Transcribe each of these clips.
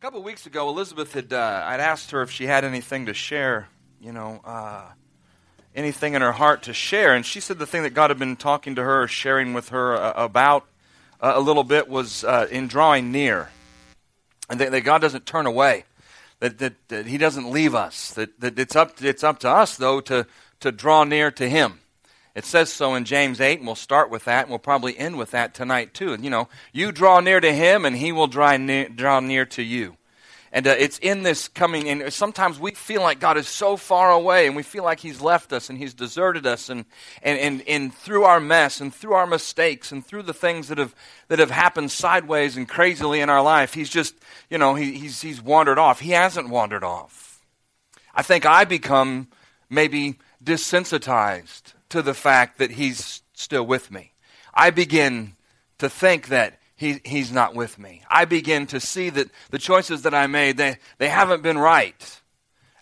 A couple of weeks ago, Elizabeth had uh, I'd asked her if she had anything to share, you know, uh, anything in her heart to share, and she said the thing that God had been talking to her, sharing with her uh, about uh, a little bit, was uh, in drawing near, and that, that, God doesn't turn away, that, that, that He doesn't leave us, that, that it's up it's up to us though to to draw near to Him. It says so in James 8, and we'll start with that, and we'll probably end with that tonight, too. And, you know, you draw near to him, and he will draw near, draw near to you. And uh, it's in this coming, and sometimes we feel like God is so far away, and we feel like He's left us and He's deserted us, and, and, and, and through our mess, and through our mistakes, and through the things that have, that have happened sideways and crazily in our life, He's just, you know, he, he's, he's wandered off. He hasn't wandered off. I think I become maybe desensitized to the fact that he's still with me. I begin to think that he, he's not with me. I begin to see that the choices that I made, they, they haven't been right.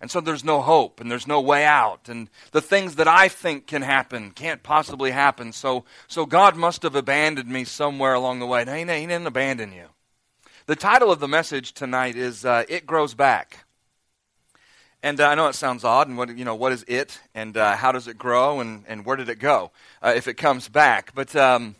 And so there's no hope and there's no way out. And the things that I think can happen can't possibly happen. So, so God must have abandoned me somewhere along the way. No, he, he didn't abandon you. The title of the message tonight is uh, It Grows Back. And uh, I know it sounds odd, and what you know, what is it, and uh, how does it grow, and, and where did it go uh, if it comes back? But um,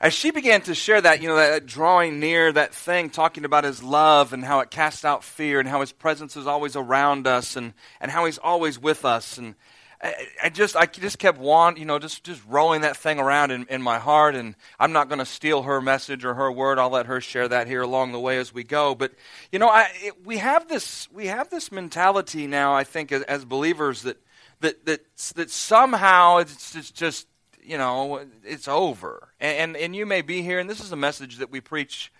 as she began to share that, you know, that drawing near, that thing, talking about his love and how it casts out fear, and how his presence is always around us, and and how he's always with us, and I, I just I just kept want you know just just rolling that thing around in, in my heart, and I'm not going to steal her message or her word. I'll let her share that here along the way as we go. But you know, I, it, we have this we have this mentality now. I think as, as believers that that that that somehow it's, it's just you know it's over. And, and and you may be here, and this is a message that we preach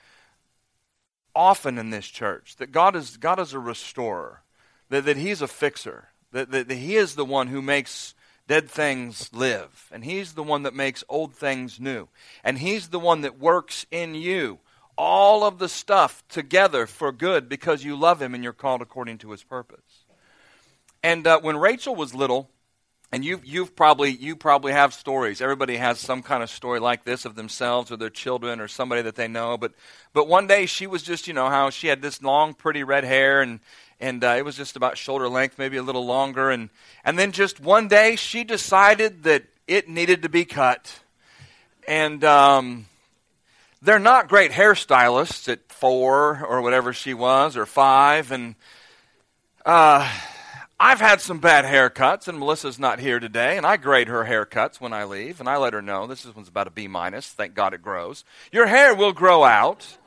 often in this church that God is God is a restorer, that that He's a fixer that, that, that He is the one who makes dead things live, and He's the one that makes old things new, and He's the one that works in you all of the stuff together for good because you love Him and you're called according to His purpose. And uh, when Rachel was little, and you you've probably you probably have stories. Everybody has some kind of story like this of themselves or their children or somebody that they know. But but one day she was just you know how she had this long pretty red hair and and uh, it was just about shoulder length, maybe a little longer. And, and then just one day, she decided that it needed to be cut. And um, they're not great hairstylists at four or whatever she was, or five. And uh, I've had some bad haircuts, and Melissa's not here today, and I grade her haircuts when I leave, and I let her know this one's about a B minus. Thank God it grows. Your hair will grow out.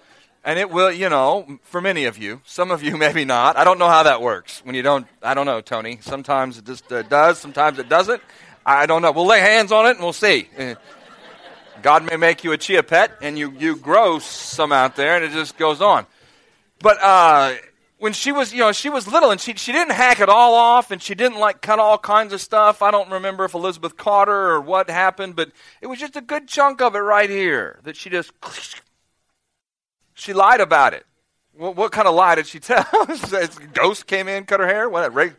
And it will, you know, for many of you, some of you maybe not. I don't know how that works. When you don't, I don't know, Tony. Sometimes it just uh, does, sometimes it doesn't. I don't know. We'll lay hands on it and we'll see. Uh, God may make you a chia pet and you, you grow some out there and it just goes on. But uh, when she was, you know, she was little and she, she didn't hack it all off and she didn't like cut all kinds of stuff. I don't remember if Elizabeth caught her or what happened, but it was just a good chunk of it right here that she just she lied about it. What, what kind of lie did she tell? Ghost came in, cut her hair? What? Right?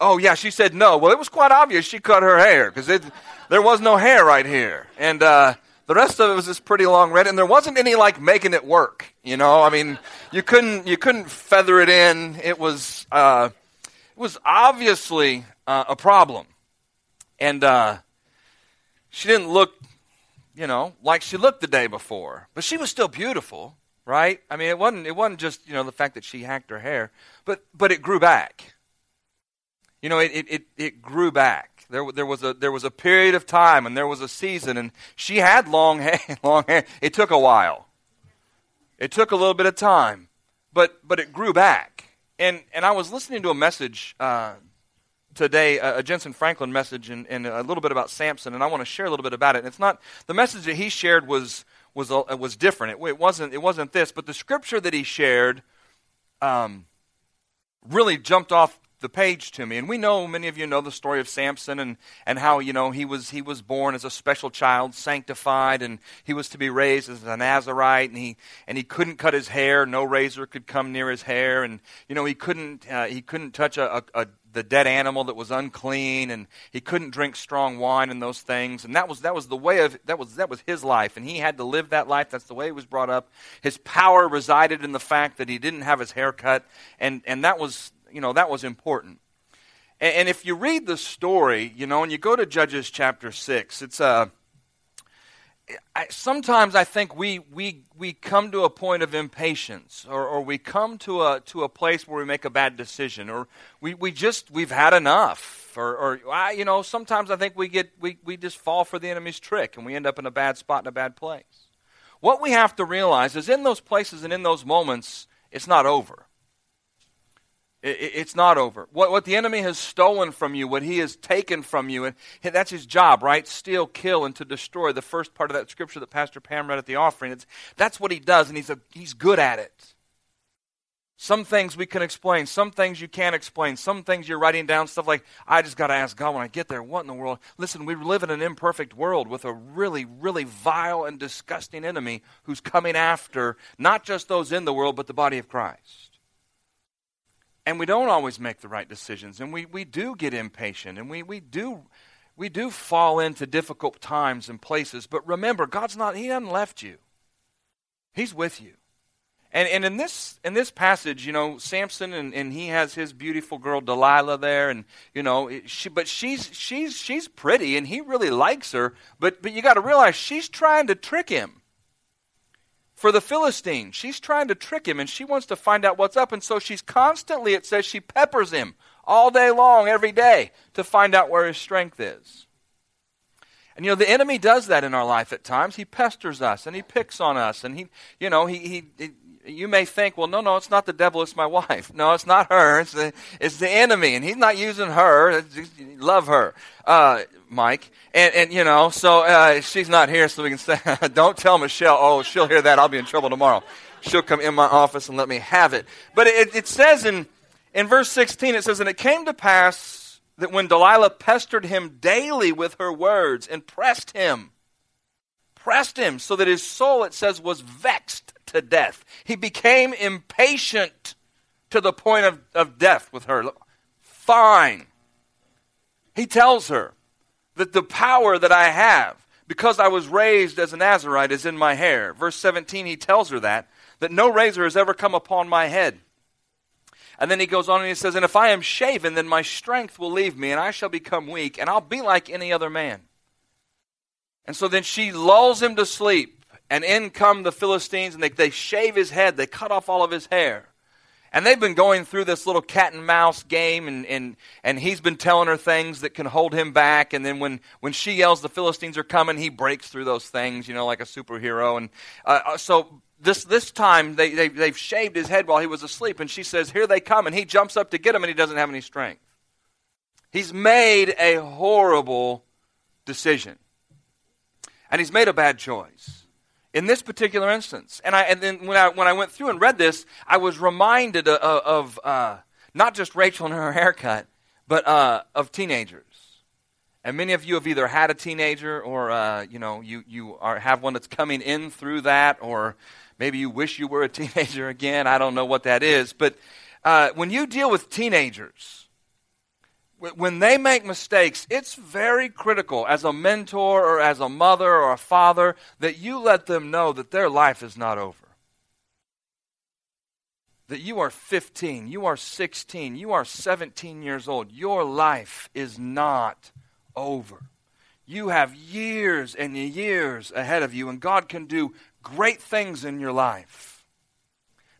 Oh, yeah, she said no. Well, it was quite obvious she cut her hair because there was no hair right here. And uh, the rest of it was just pretty long red, and there wasn't any like making it work. You know, I mean, you couldn't you couldn't feather it in. It was uh, it was obviously uh, a problem, and uh, she didn't look you know, like she looked the day before. But she was still beautiful, right? I mean, it wasn't it wasn't just, you know, the fact that she hacked her hair, but but it grew back. You know, it it it grew back. There there was a there was a period of time and there was a season and she had long hair, long hair. It took a while. It took a little bit of time, but but it grew back. And and I was listening to a message uh, today a, Jentezen Franklin message and, and, a little bit about Samson, and I want to share a little bit about it. And it's not the message that he shared was was uh, was different. It, it wasn't it wasn't this, but the scripture that he shared um, really jumped off the page to me. And we know many of you know the story of Samson and, and how you know he was he was born as a special child, sanctified, and he was to be raised as a Nazarite, and he and he couldn't cut his hair. No razor could come near his hair, and you know he couldn't uh, he couldn't touch a, a, a the dead animal that was unclean, and he couldn't drink strong wine and those things. And that was that was the way of that was that was his life, and he had to live that life. That's the way he was brought up. His power resided in the fact that he didn't have his hair cut, and and that was you know that was important. And, and if you read the story, you know, and you go to Judges chapter six, it's a I, sometimes I think we, we, we come to a point of impatience or, or we come to a, to a place where we make a bad decision or we, we just, we've had enough or, or I, you know, sometimes I think we get, we, we just fall for the enemy's trick and we end up in a bad spot in a bad place. What we have to realize is in those places and in those moments, it's not over. It's not over. What, the enemy has stolen from you, what he has taken from you, and that's his job, right? Steal, kill, and to destroy. The first part of that scripture that Pastor Pam read at the offering, it's, that's what he does, and he's, a, he's good at it. Some things we can explain, some things you can't explain, some things you're writing down, stuff like, I just got to ask God when I get there, what in the world? Listen, we live in an imperfect world with a really, really vile and disgusting enemy who's coming after not just those in the world, but the body of Christ. And we don't always make the right decisions, and we, we do get impatient, and we, we do we do fall into difficult times and places. But remember, God's not He hasn't left you. He's with you. And, and in this in this passage, you know, Samson and, and he has his beautiful girl Delilah there, and you know, she, but she's she's she's pretty, and he really likes her. But but you got to realize she's trying to trick him for the Philistine. She's trying to trick him and she wants to find out what's up. And so she's constantly, it says, she peppers him all day long, every day, to find out where his strength is. And you know, the enemy does that in our life at times. He pesters us and he picks on us. And he, you know, he, he, he you may think, well, no, no, it's not the devil, it's my wife. No, it's not her, it's the, it's the enemy. And he's not using her. Love her, uh, Mike. And, and, you know, so uh, she's not here, so we can say, don't tell Michelle, oh, she'll hear that, I'll be in trouble tomorrow. She'll come in my office and let me have it. But it, it says in, in verse 16, it says, And it came to pass that when Delilah pestered him daily with her words and pressed him, pressed him so that his soul, it says, was vexed to death. He became impatient to the point of, of death with her. Fine. He tells her that the power that I have, because I was raised as a Nazarite, is in my hair. Verse 17, he tells her that, that no razor has ever come upon my head. And then he goes on and he says, And if I am shaven, then my strength will leave me, and I shall become weak, and I'll be like any other man. And so then she lulls him to sleep, and in come the Philistines, and they, they shave his head, they cut off all of his hair. And they've been going through this little cat and mouse game, and, and, and he's been telling her things that can hold him back. And then when, when she yells, the Philistines are coming, he breaks through those things, you know, like a superhero. And uh, uh so this, this time they, they, they've shaved his head while he was asleep, and she says, Here they come. And he jumps up to get him, and he doesn't have any strength. He's made a horrible decision and he's made a bad choice in this particular instance. And, I, and then when I, when I went through and read this, I was reminded of, of uh, not just Rachel and her haircut, but uh, of teenagers. And many of you have either had a teenager or uh, you know you, you are, have one that's coming in through that, or maybe you wish you were a teenager again. I don't know what that is. But uh, when you deal with teenagers, when they make mistakes, it's very critical as a mentor or as a mother or a father that you let them know that their life is not over. That you are 15, you are 16, you are 17 years old. Your life is not over. You have years and years ahead of you, and God can do great things in your life.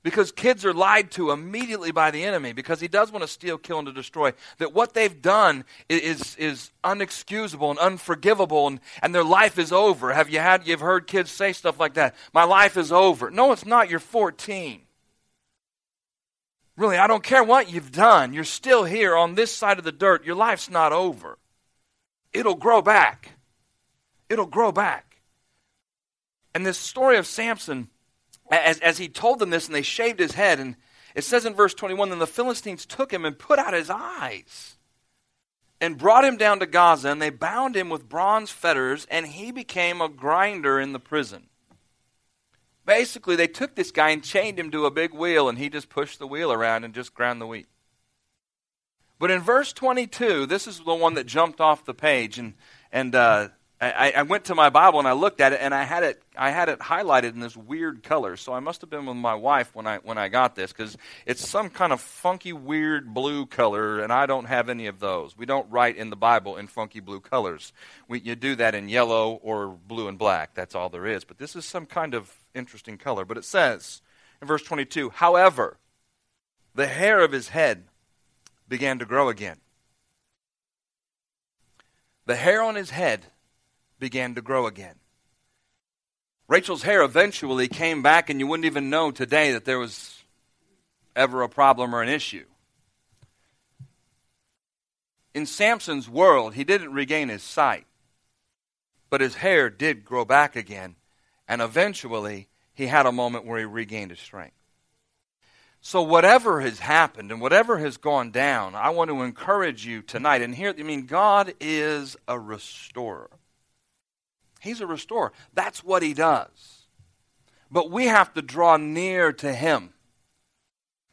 Because kids are lied to immediately by the enemy because he does want to steal, kill, and to destroy. That what they've done is, is unexcusable and unforgivable and, and their life is over. Have you had you've heard kids say stuff like that? My life is over. No, it's not. You're 14. Really, I don't care what you've done. You're still here on this side of the dirt. Your life's not over. It'll grow back. It'll grow back. And this story of Samson as, as he told them this, and they shaved his head. And it says in verse 21 Then the Philistines took him and put out his eyes and brought him down to Gaza, and they bound him with bronze fetters, and he became a grinder in the prison. Basically, they took this guy and chained him to a big wheel, and he just pushed the wheel around and just ground the wheat. But in verse 22, this is the one that jumped off the page. And, and uh, I, I, went to my Bible and I looked at it, and I had it, I had it highlighted in this weird color. So I must have been with my wife when I, when I got this, because it's some kind of funky, weird blue color, and I don't have any of those. We don't write in the Bible in funky blue colors. We, you do that in yellow or blue and black. That's all there is. But this is some kind of interesting color. But it says in verse 22 However, the hair of his head began to grow again. The hair on his head began to grow again. Rachel's hair eventually came back, and you wouldn't even know today that there was ever a problem or an issue. In Samson's world, he didn't regain his sight, but his hair did grow back again, and eventually he had a moment where he regained his strength. So, whatever has happened and whatever has gone down, I want to encourage you tonight. And here, I mean, God is a restorer. He's a restorer. That's what he does. But we have to draw near to him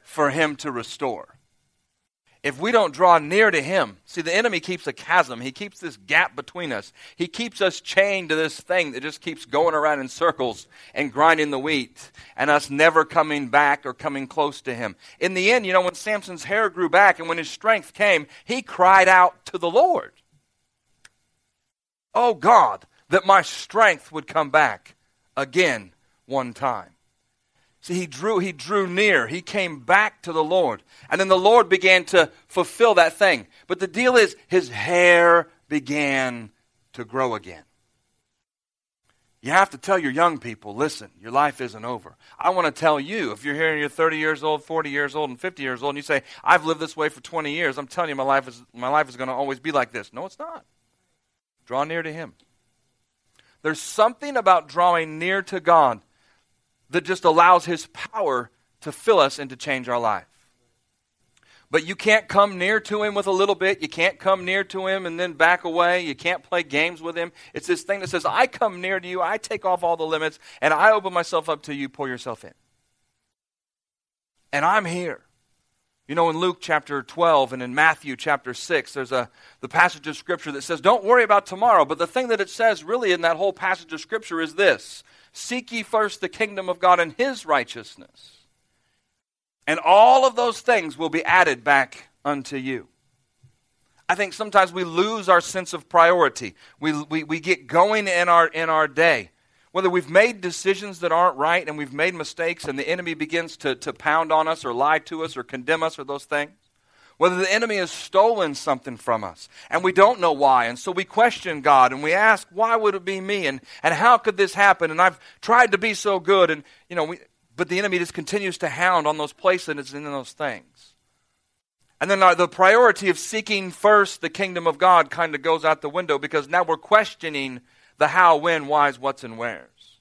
for him to restore. If we don't draw near to him, see, the enemy keeps a chasm. He keeps this gap between us. He keeps us chained to this thing that just keeps going around in circles and grinding the wheat, and us never coming back or coming close to him. In the end, you know, when Samson's hair grew back and when his strength came, he cried out to the Lord. Oh God, that my strength would come back again one time. See, he drew, he drew near. He came back to the Lord. And then the Lord began to fulfill that thing. But the deal is, his hair began to grow again. You have to tell your young people, listen, your life isn't over. I want to tell you, if you're here and you're 30 years old, 40 years old, and 50 years old, and you say, I've lived this way for 20 years, I'm telling you, my life is, my life is going to always be like this. No, it's not. Draw near to Him. There's something about drawing near to God that just allows His power to fill us and to change our life. But you can't come near to Him with a little bit. You can't come near to Him and then back away. You can't play games with Him. It's this thing that says, I come near to you, I take off all the limits, and I open myself up to you, pour yourself in. And I'm here. You know, in Luke chapter 12 and in Matthew chapter 6, there's a the passage of scripture that says, Don't worry about tomorrow. But the thing that it says really in that whole passage of scripture is this Seek ye first the kingdom of God and his righteousness. And all of those things will be added back unto you. I think sometimes we lose our sense of priority. We, we, we get going in our, in our day whether we've made decisions that aren't right and we've made mistakes and the enemy begins to, to pound on us or lie to us or condemn us or those things, whether the enemy has stolen something from us and we don't know why, and so we question God and we ask, why would it be me and, and how could this happen? And I've tried to be so good, and you know, we, but the enemy just continues to hound on those places and in those things. And then the priority of seeking first the kingdom of God kind of goes out the window because now we're questioning the how, when, whys, what's, and where's.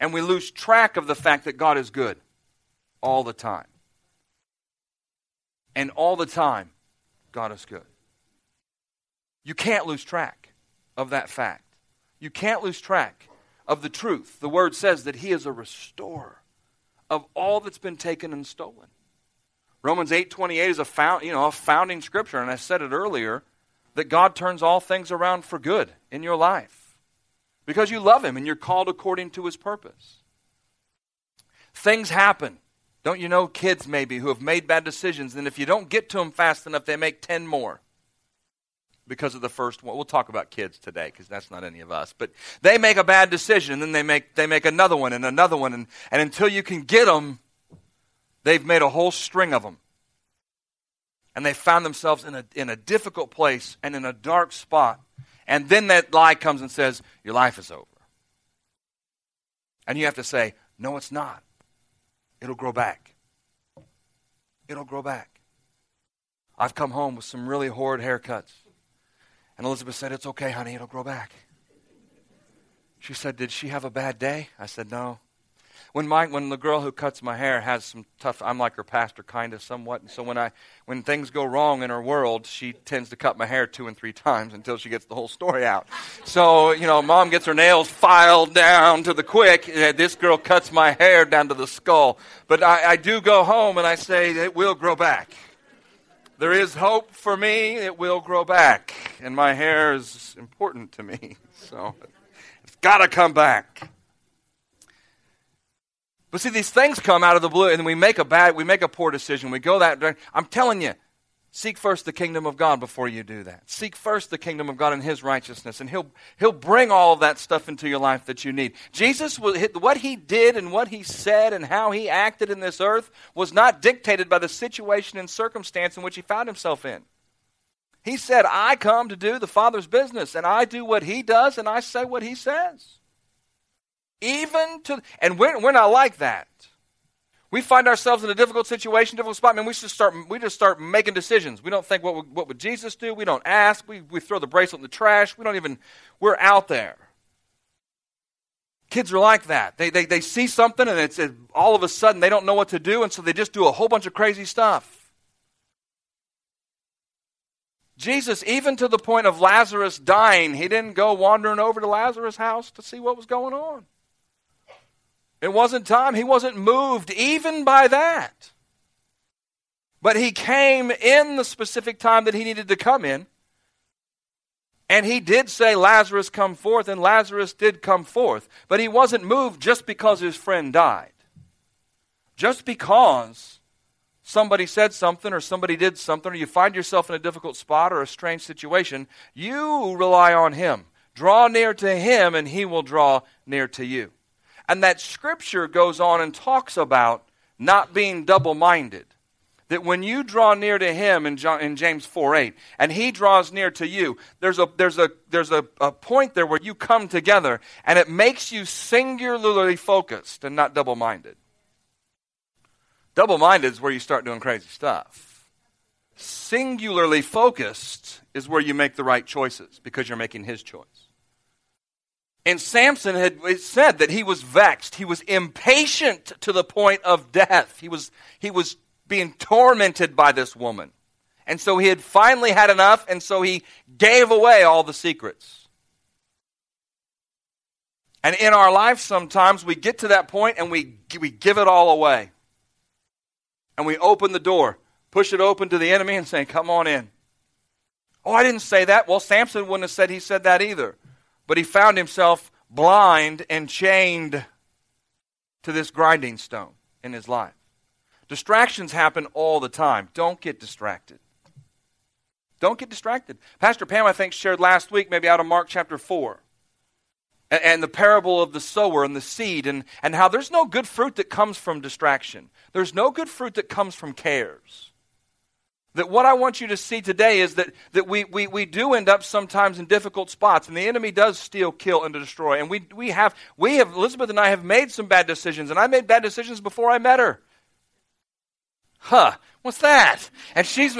And we lose track of the fact that God is good all the time. And all the time, God is good. You can't lose track of that fact. You can't lose track of the truth. The word says that He is a restorer of all that's been taken and stolen. Romans 8:28 is a found, you know, a founding scripture and I said it earlier that God turns all things around for good in your life because you love Him and you're called according to His purpose. Things happen. Don't you know kids maybe who have made bad decisions, and if you don't get to them fast enough, they make 10 more because of the first one. We'll talk about kids today because that's not any of us. But they make a bad decision, and then they make, they make another one and another one, and, and until you can get them, they've made a whole string of them. And they found themselves in a, in a difficult place and in a dark spot and then that lie comes and says, Your life is over. And you have to say, No, it's not. It'll grow back. It'll grow back. I've come home with some really horrid haircuts. And Elizabeth said, It's okay, honey, it'll grow back. She said, Did she have a bad day? I said, No when my when the girl who cuts my hair has some tough I'm like her pastor kind of somewhat and so when I when things go wrong in her world she tends to cut my hair two and three times until she gets the whole story out so you know mom gets her nails filed down to the quick this girl cuts my hair down to the skull but I, I do go home and I say it will grow back there is hope for me. It will grow back. And my hair is important to me. So it's got to come back. But see, these things come out of the blue, and we make a bad, we make a poor decision. We go that. I'm telling you, Seek first the kingdom of God before you do that. Seek first the kingdom of God and His righteousness, and He'll, he'll bring all of that stuff into your life that you need. Jesus, what He did and what He said and how He acted in this earth was not dictated by the situation and circumstance in which He found Himself in. He said, I come to do the Father's business, and I do what He does, and I say what He says. Even to, and we're, we're not like that we find ourselves in a difficult situation, difficult spot, man, we just start we just start making decisions. We don't think what would, what would Jesus do? We don't ask. We we throw the bracelet in the trash. We don't even we're out there. Kids are like that. They they they see something and it's it, all of a sudden they don't know what to do and so they just do a whole bunch of crazy stuff. Jesus, even to the point of Lazarus dying, he didn't go wandering over to Lazarus' house to see what was going on. It wasn't time. He wasn't moved even by that. But he came in the specific time that he needed to come in. And he did say, Lazarus, come forth, and Lazarus did come forth. But he wasn't moved just because his friend died. Just because somebody said something or somebody did something or you find yourself in a difficult spot or a strange situation, you rely on him. Draw near to him, and he will draw near to you. And that scripture goes on and talks about not being double minded. That when you draw near to him in, John, in James 4 8, and he draws near to you, there's, a, there's, a, there's a, a point there where you come together, and it makes you singularly focused and not double minded. Double minded is where you start doing crazy stuff. Singularly focused is where you make the right choices because you're making his choice. And Samson had said that he was vexed. He was impatient to the point of death. He was, he was being tormented by this woman. And so he had finally had enough, and so he gave away all the secrets. And in our life, sometimes we get to that point and we, we give it all away. And we open the door, push it open to the enemy, and say, Come on in. Oh, I didn't say that. Well, Samson wouldn't have said he said that either. But he found himself blind and chained to this grinding stone in his life. Distractions happen all the time. Don't get distracted. Don't get distracted. Pastor Pam, I think, shared last week, maybe out of Mark chapter 4, and, and the parable of the sower and the seed, and, and how there's no good fruit that comes from distraction. There's no good fruit that comes from cares. That what I want you to see today is that, that we, we, we do end up sometimes in difficult spots, and the enemy does steal, kill, and destroy. And we, we have, we have, Elizabeth and I have made some bad decisions, and I made bad decisions before I met her. Huh, what's that? And she's,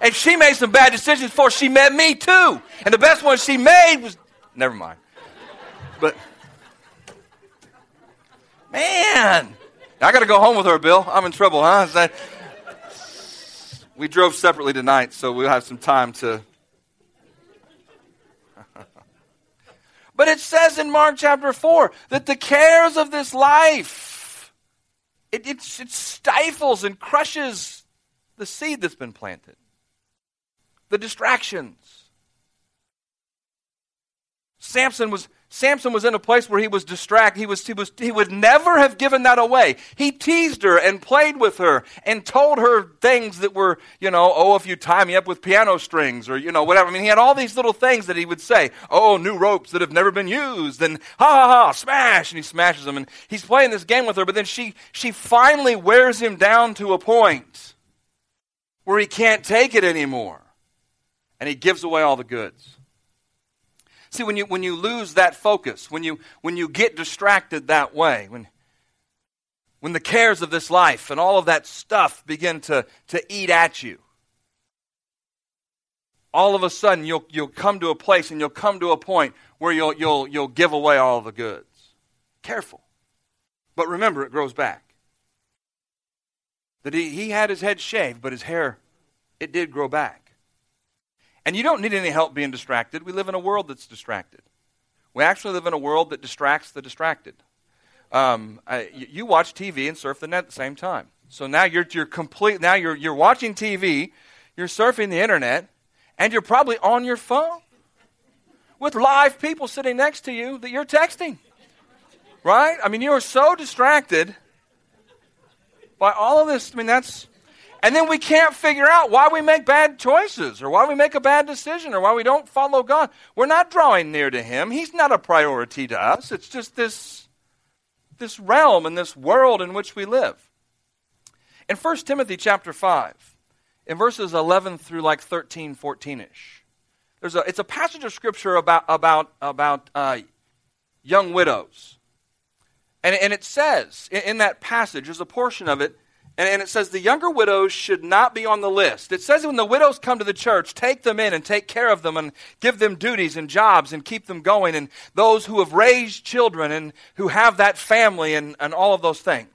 and she made some bad decisions before she met me too. And the best one she made was, never mind. But, man, I got to go home with her, Bill. I'm in trouble, huh? We drove separately tonight, so we'll have some time to. but it says in Mark chapter 4 that the cares of this life, it, it, it stifles and crushes the seed that's been planted, the distractions. Samson was Samson was in a place where he was distracted. He, was, he, was, he would never have given that away. He teased her and played with her and told her things that were, you know, oh, if you tie me up with piano strings or, you know, whatever. I mean, he had all these little things that he would say. Oh, new ropes that have never been used. And ha ha ha, smash. And he smashes them. And he's playing this game with her. But then she, she finally wears him down to a point where he can't take it anymore. And he gives away all the goods. See, when you, when you lose that focus, when you, when you get distracted that way, when, when the cares of this life and all of that stuff begin to, to eat at you, all of a sudden you'll, you'll come to a place and you'll come to a point where you'll, you'll, you'll give away all the goods. Careful. But remember, it grows back. That he, he had his head shaved, but his hair, it did grow back. And you don't need any help being distracted. We live in a world that's distracted. We actually live in a world that distracts the distracted. Um, I, you watch TV and surf the net at the same time. So now you're, you're complete. Now you're, you're watching TV. you're surfing the internet, and you're probably on your phone with live people sitting next to you that you're texting. Right? I mean, you are so distracted by all of this. I mean, that's. And then we can't figure out why we make bad choices or why we make a bad decision or why we don't follow God. We're not drawing near to Him. He's not a priority to us. It's just this, this realm and this world in which we live. In 1 Timothy chapter 5, in verses 11 through like 13, 14 ish, there's a, it's a passage of scripture about, about, about uh, young widows. And, and it says in, in, that passage, there's a portion of it, and, and it says the younger widows should not be on the list. It says when the widows come to the church, take them in and take care of them and give them duties and jobs and keep them going. And those who have raised children and who have that family and, and all of those things.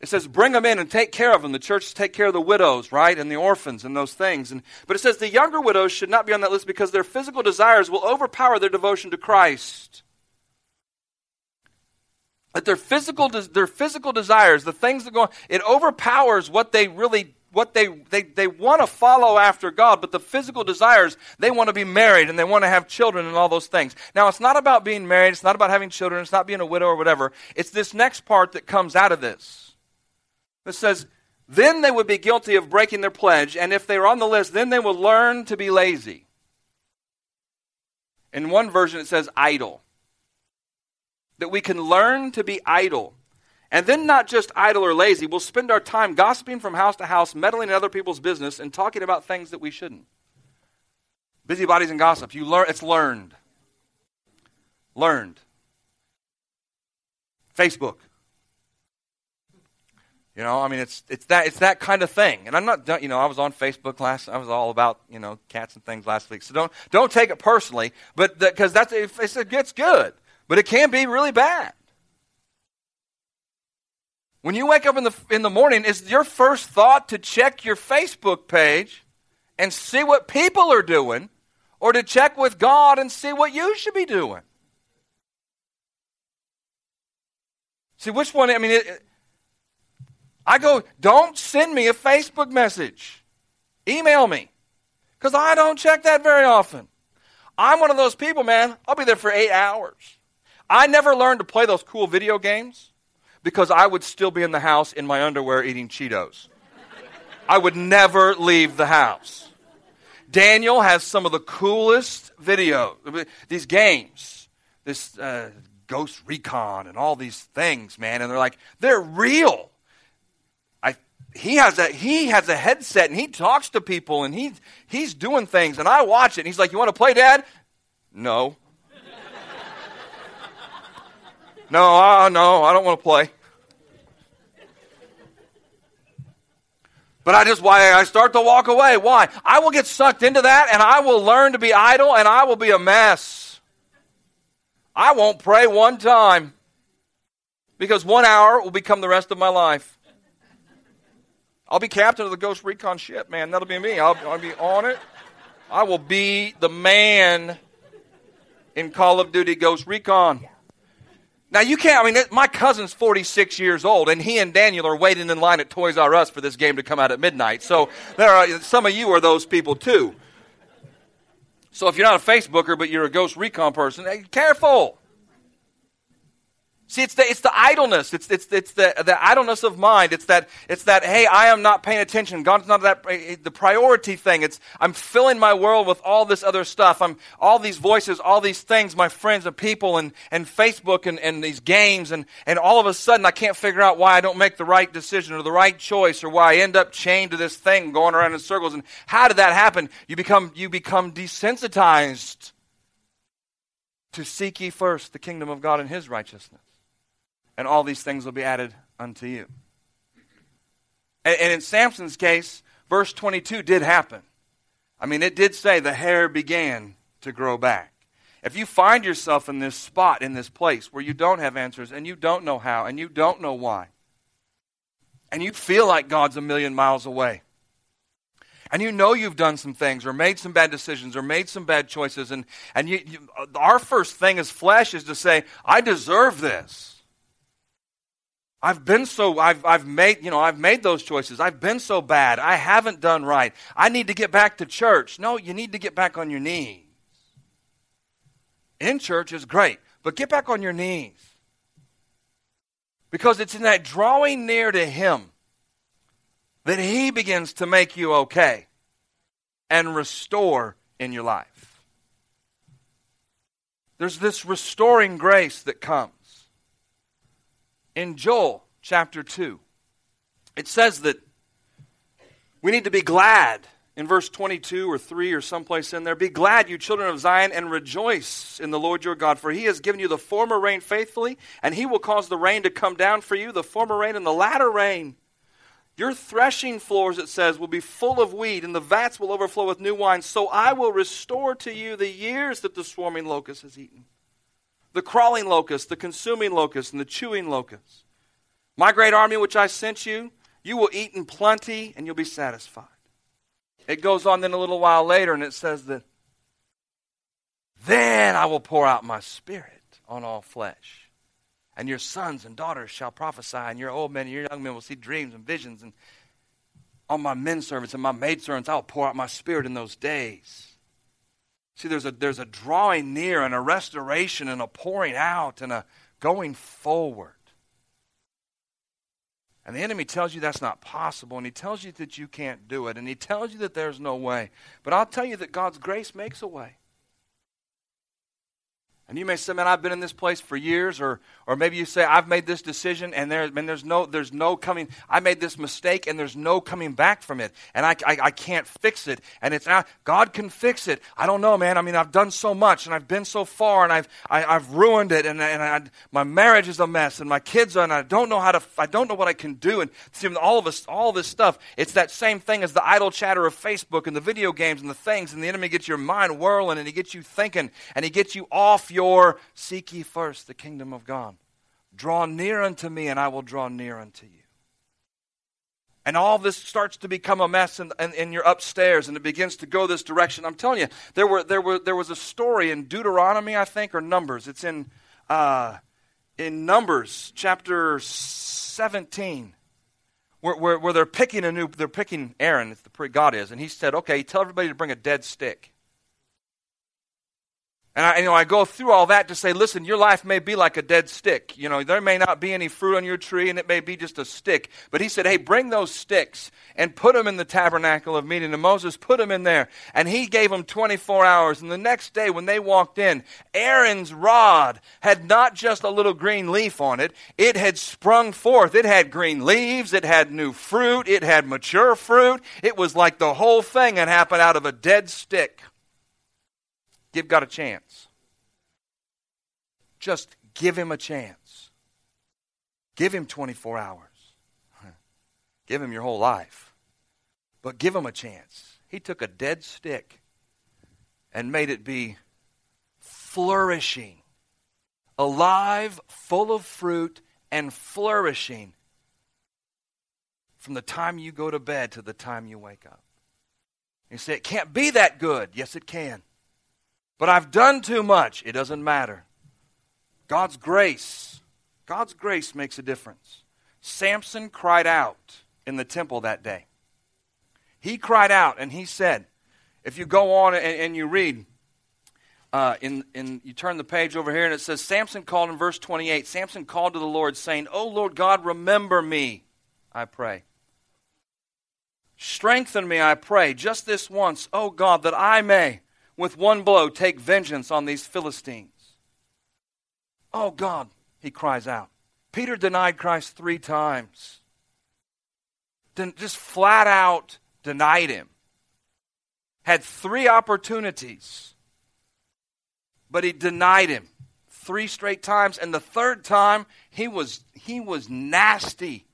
It says, bring them in and take care of them. The church take care of the widows, right? And the orphans and those things. And, but it says the younger widows should not be on that list because their physical desires will overpower their devotion to Christ. That their physical, their physical desires, the things that go on, it overpowers what they really, what they, they, they want to follow after God, but the physical desires, they want to be married and they want to have children and all those things. Now, it's not about being married, it's not about having children, it's not being a widow or whatever. It's this next part that comes out of this. It says, then they would be guilty of breaking their pledge, and if they were on the list, then they would learn to be lazy. In one version, it says idle. That we can learn to be idle. And then, not just idle or lazy, we'll spend our time gossiping from house to house, meddling in other people's business, and talking about things that we shouldn't. Busybodies and gossip. You learn, it's learned. Learned. Facebook. You know, I mean, it's it's that it's that kind of thing. And I'm not, you know, I was on Facebook last. I was all about you know cats and things last week. So don't don't take it personally, but because that's it gets good, but it can be really bad. When you wake up in the in the morning, is your first thought to check your Facebook page and see what people are doing, or to check with God and see what you should be doing? See which one? I mean. It, I go, don't send me a Facebook message. Email me. Because I don't check that very often. I'm one of those people, man. I'll be there for eight hours. I never learned to play those cool video games because I would still be in the house in my underwear eating Cheetos. I would never leave the house. Daniel has some of the coolest video, these games, this uh, Ghost Recon and all these things, man. And they're like, they're real I, he has a he has a headset and he talks to people and he he's doing things and I watch it and he's like, "You want to play, Dad?" No. No, uh, no, I don't want to play. But I just why I start to walk away. Why? I will get sucked into that and I will learn to be idle and I will be a mess. I won't pray one time because one hour will become the rest of my life. I'll be captain of the Ghost Recon ship, man. That'll be me. I'll, I'll be on it. I will be the man in Call of Duty Ghost Recon. Now you can't. I mean, my cousin's 46 years old, and he and Daniel are waiting in line at Toys R Us for this game to come out at midnight. So there are some of you are those people too. So if you're not a Facebooker, but you're a Ghost Recon person, hey, careful. See, it's the, it's the idleness. It's, it's, it's the, the idleness of mind. It's that, it's that, hey, I am not paying attention. God's not that, eh, the priority thing. It's, I'm filling my world with all this other stuff. I'm, all these voices, all these things, my friends and people and, and Facebook and, and these games. And, and all of a sudden I can't figure out why I don't make the right decision or the right choice or why I end up chained to this thing going around in circles. And how did that happen? You become, you become desensitized to seek ye first the kingdom of God and his righteousness and all these things will be added unto you. And, and in Samson's case, verse 22 did happen. I mean, it did say the hair began to grow back. If you find yourself in this spot, in this place where you don't have answers and you don't know how and you don't know why, and you feel like God's a million miles away, and you know you've done some things or made some bad decisions or made some bad choices, and, and you, you, our first thing as flesh is to say, I deserve this. I've been so I've I've made, you know, I've made those choices. I've been so bad. I haven't done right. I need to get back to church. No, you need to get back on your knees. In church is great, but get back on your knees. Because it's in that drawing near to him that he begins to make you okay and restore in your life. There's this restoring grace that comes in Joel chapter 2, it says that we need to be glad in verse 22 or 3 or someplace in there. Be glad, you children of Zion, and rejoice in the Lord your God, for he has given you the former rain faithfully, and he will cause the rain to come down for you, the former rain and the latter rain. Your threshing floors, it says, will be full of wheat, and the vats will overflow with new wine. So I will restore to you the years that the swarming locust has eaten the crawling locust, the consuming locust, and the chewing locust. My great army which I sent you, you will eat in plenty and you'll be satisfied. It goes on then a little while later and it says that then I will pour out my spirit on all flesh. And your sons and daughters shall prophesy, and your old men and your young men will see dreams and visions. And on my men servants and my maidservants, I will pour out my spirit in those days. See, there's a, there's a drawing near and a restoration and a pouring out and a going forward. And the enemy tells you that's not possible, and he tells you that you can't do it, and he tells you that there's no way. But I'll tell you that God's grace makes a way. And you may say, man, I've been in this place for years, or, or maybe you say, I've made this decision and, there, and there's, no, there's no coming, I made this mistake and there's no coming back from it. And I, I, I can't fix it. And it's not, God can fix it. I don't know, man. I mean, I've done so much and I've been so far and I've, I, i have ruined it and, and I, my marriage is a mess and my kids are, and I don't know how to, I don't know what I can do. And see, all of us, all this stuff, it's that same thing as the idle chatter of Facebook and the video games and the things. And the enemy gets your mind whirling and he gets you thinking and he gets you off your your seek ye first the kingdom of God. Draw near unto me, and I will draw near unto you. And all this starts to become a mess in, in, in, your upstairs, and it begins to go this direction. I'm telling you, there, were, there, were, there was a story in Deuteronomy, I think, or Numbers. It's in, uh, in Numbers chapter 17, where, where, where, they're picking a new, they're picking Aaron, it's the God is, and he said, okay, tell everybody to bring a dead stick. And I, you know, I go through all that to say, listen, your life may be like a dead stick. You know, there may not be any fruit on your tree, and it may be just a stick. But he said, hey, bring those sticks and put them in the tabernacle of meeting. And Moses put them in there, and he gave them 24 hours. And the next day, when they walked in, Aaron's rod had not just a little green leaf on it; it had sprung forth. It had green leaves. It had new fruit. It had mature fruit. It was like the whole thing had happened out of a dead stick. Give God a chance. Just give him a chance. Give him 24 hours. Give him your whole life. But give him a chance. He took a dead stick and made it be flourishing, alive, full of fruit, and flourishing from the time you go to bed to the time you wake up. You say, it can't be that good. Yes, it can. But I've done too much. It doesn't matter. God's grace, God's grace makes a difference. Samson cried out in the temple that day. He cried out and he said, if you go on and, and you read, uh, in, in, you turn the page over here and it says, Samson called in verse 28, Samson called to the Lord, saying, O Lord God, remember me, I pray. Strengthen me, I pray, just this once, O God, that I may with one blow take vengeance on these Philistines. Oh God, he cries out. Peter denied Christ three times. Just flat out denied him. Had three opportunities, but he denied him three straight times. And the third time, he was, he was nasty.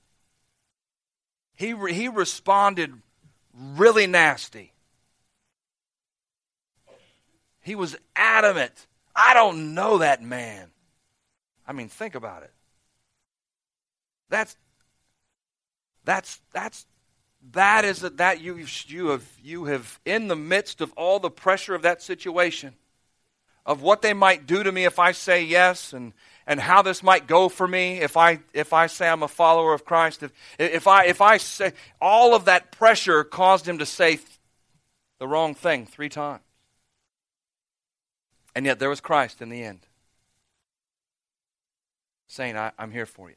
He, he responded really nasty. He was adamant. I don't know that man. I mean, think about it. That's that's that's that is that you you have you have in the midst of all the pressure of that situation of what they might do to me if I say yes and and how this might go for me if I, if I say I'm a follower of Christ. If, if, I, if I say, all of that pressure caused him to say the wrong thing three times. And yet there was Christ in the end saying, I, am here for you.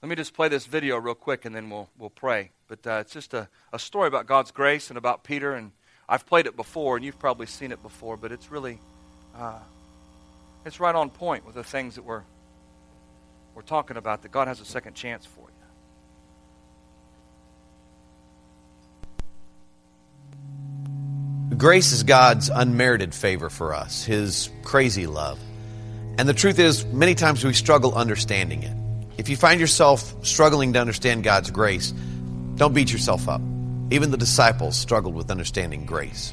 Let me just play this video real quick and then we'll, we'll pray. But uh, it's just a, a story about God's grace and about Peter. And I've played it before and you've probably seen it before, but it's really, uh, it's right on point with the things that we're, we're talking about that God has a second chance for you. Grace is God's unmerited favor for us, His crazy love. And the truth is, many times we struggle understanding it. If you find yourself struggling to understand God's grace, don't beat yourself up. Even the disciples struggled with understanding grace.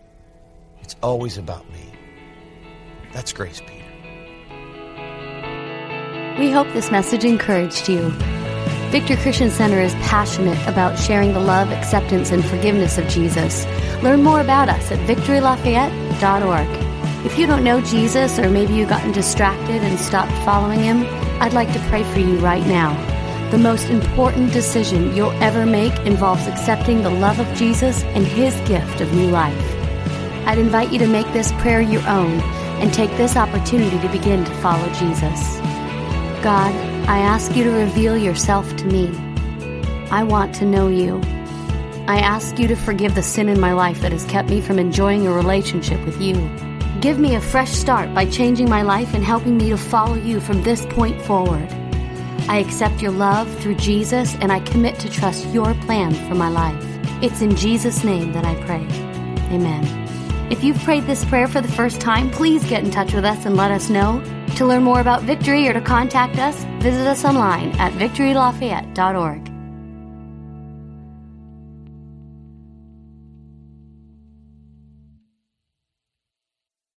It's always about me. That's Grace Peter. We hope this message encouraged you. Victory Christian Center is passionate about sharing the love, acceptance, and forgiveness of Jesus. Learn more about us at victorylafayette.org. If you don't know Jesus, or maybe you've gotten distracted and stopped following him, I'd like to pray for you right now. The most important decision you'll ever make involves accepting the love of Jesus and his gift of new life. I'd invite you to make this prayer your own and take this opportunity to begin to follow Jesus. God, I ask you to reveal yourself to me. I want to know you. I ask you to forgive the sin in my life that has kept me from enjoying a relationship with you. Give me a fresh start by changing my life and helping me to follow you from this point forward. I accept your love through Jesus and I commit to trust your plan for my life. It's in Jesus' name that I pray. Amen. If you've prayed this prayer for the first time, please get in touch with us and let us know. To learn more about Victory or to contact us, visit us online at victorylafayette.org.